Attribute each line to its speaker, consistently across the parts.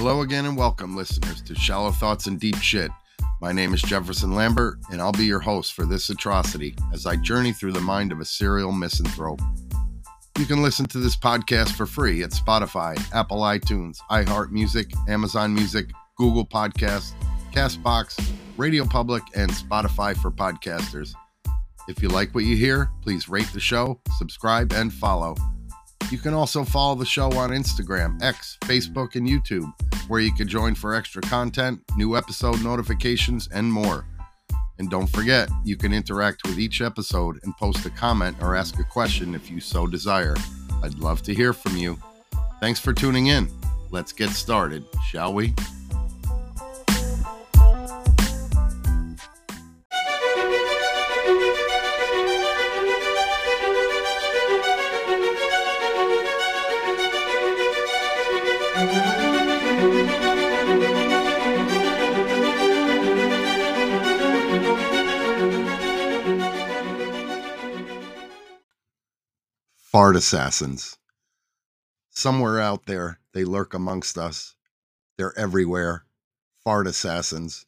Speaker 1: Hello again and welcome, listeners, to Shallow Thoughts and Deep Shit. My name is Jefferson Lambert, and I'll be your host for this atrocity as I journey through the mind of a serial misanthrope. You can listen to this podcast for free at Spotify, Apple iTunes, iHeartMusic, Amazon Music, Google Podcasts, Castbox, Radio Public, and Spotify for podcasters. If you like what you hear, please rate the show, subscribe, and follow. You can also follow the show on Instagram, X, Facebook, and YouTube, where you can join for extra content, new episode notifications, and more. And don't forget, you can interact with each episode and post a comment or ask a question if you so desire. I'd love to hear from you. Thanks for tuning in. Let's get started, shall we? Fart assassins. Somewhere out there, they lurk amongst us. They're everywhere. Fart assassins.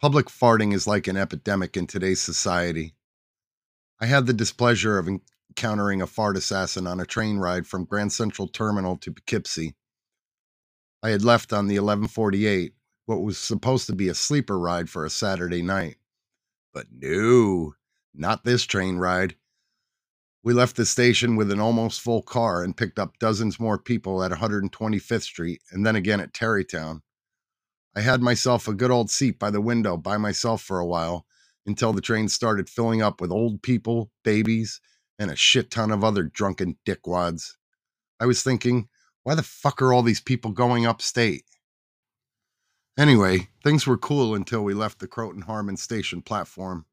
Speaker 1: Public farting is like an epidemic in today's society. I had the displeasure of encountering a fart assassin on a train ride from Grand Central Terminal to Poughkeepsie. I had left on the 1148, what was supposed to be a sleeper ride for a Saturday night. But no, not this train ride. We left the station with an almost full car and picked up dozens more people at 125th Street and then again at Tarrytown. I had myself a good old seat by the window by myself for a while until the train started filling up with old people, babies, and a shit ton of other drunken dickwads. I was thinking, why the fuck are all these people going upstate? Anyway, things were cool until we left the Croton Harmon station platform.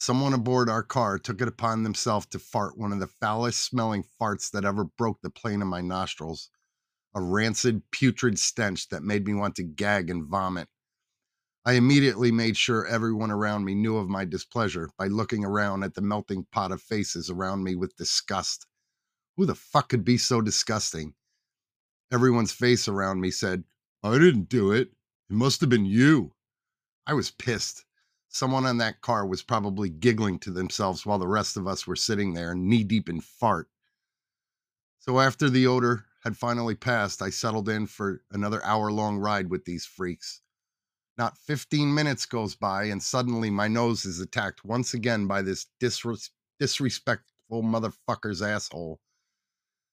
Speaker 1: Someone aboard our car took it upon themselves to fart one of the foulest smelling farts that ever broke the plane of my nostrils. A rancid, putrid stench that made me want to gag and vomit. I immediately made sure everyone around me knew of my displeasure by looking around at the melting pot of faces around me with disgust. Who the fuck could be so disgusting? Everyone's face around me said, I didn't do it. It must have been you. I was pissed. Someone on that car was probably giggling to themselves while the rest of us were sitting there knee deep in fart. So after the odor had finally passed, I settled in for another hour long ride with these freaks. Not 15 minutes goes by, and suddenly my nose is attacked once again by this disres- disrespectful motherfucker's asshole.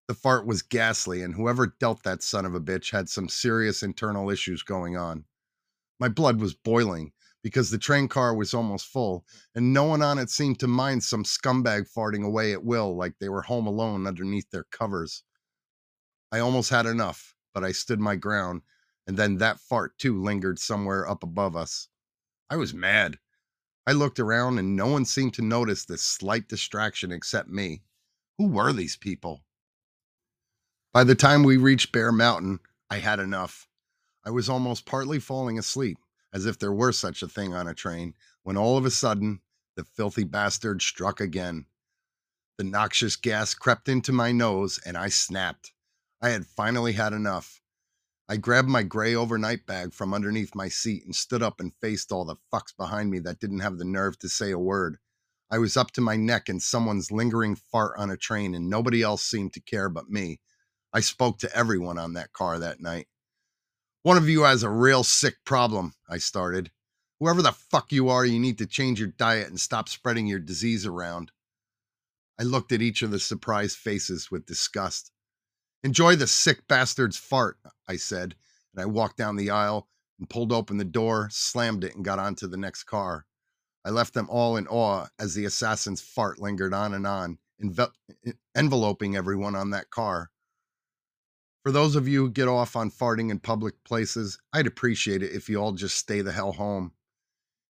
Speaker 1: The fart was ghastly, and whoever dealt that son of a bitch had some serious internal issues going on. My blood was boiling because the train car was almost full, and no one on it seemed to mind some scumbag farting away at will like they were home alone underneath their covers. I almost had enough, but I stood my ground, and then that fart too lingered somewhere up above us. I was mad. I looked around, and no one seemed to notice this slight distraction except me. Who were these people? By the time we reached Bear Mountain, I had enough. I was almost partly falling asleep as if there were such a thing on a train, when all of a sudden the filthy bastard struck again. The noxious gas crept into my nose and I snapped. I had finally had enough. I grabbed my gray overnight bag from underneath my seat and stood up and faced all the fucks behind me that didn't have the nerve to say a word. I was up to my neck in someone's lingering fart on a train, and nobody else seemed to care but me. I spoke to everyone on that car that night. One of you has a real sick problem, I started. Whoever the fuck you are, you need to change your diet and stop spreading your disease around. I looked at each of the surprised faces with disgust. Enjoy the sick bastard's fart, I said, and I walked down the aisle and pulled open the door, slammed it, and got onto the next car. I left them all in awe as the assassin's fart lingered on and on, envel- enveloping everyone on that car. For those of you who get off on farting in public places, I'd appreciate it if you all just stay the hell home.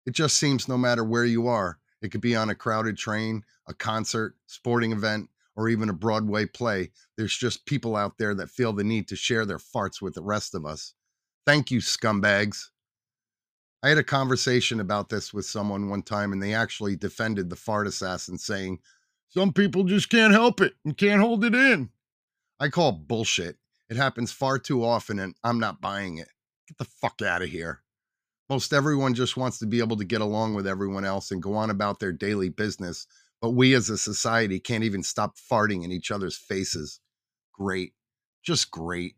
Speaker 1: It just seems no matter where you are, it could be on a crowded train, a concert, sporting event, or even a Broadway play. There's just people out there that feel the need to share their farts with the rest of us. Thank you, scumbags. I had a conversation about this with someone one time, and they actually defended the fart assassin, saying, Some people just can't help it and can't hold it in. I call bullshit. It happens far too often, and I'm not buying it. Get the fuck out of here. Most everyone just wants to be able to get along with everyone else and go on about their daily business, but we as a society can't even stop farting in each other's faces. Great. Just great.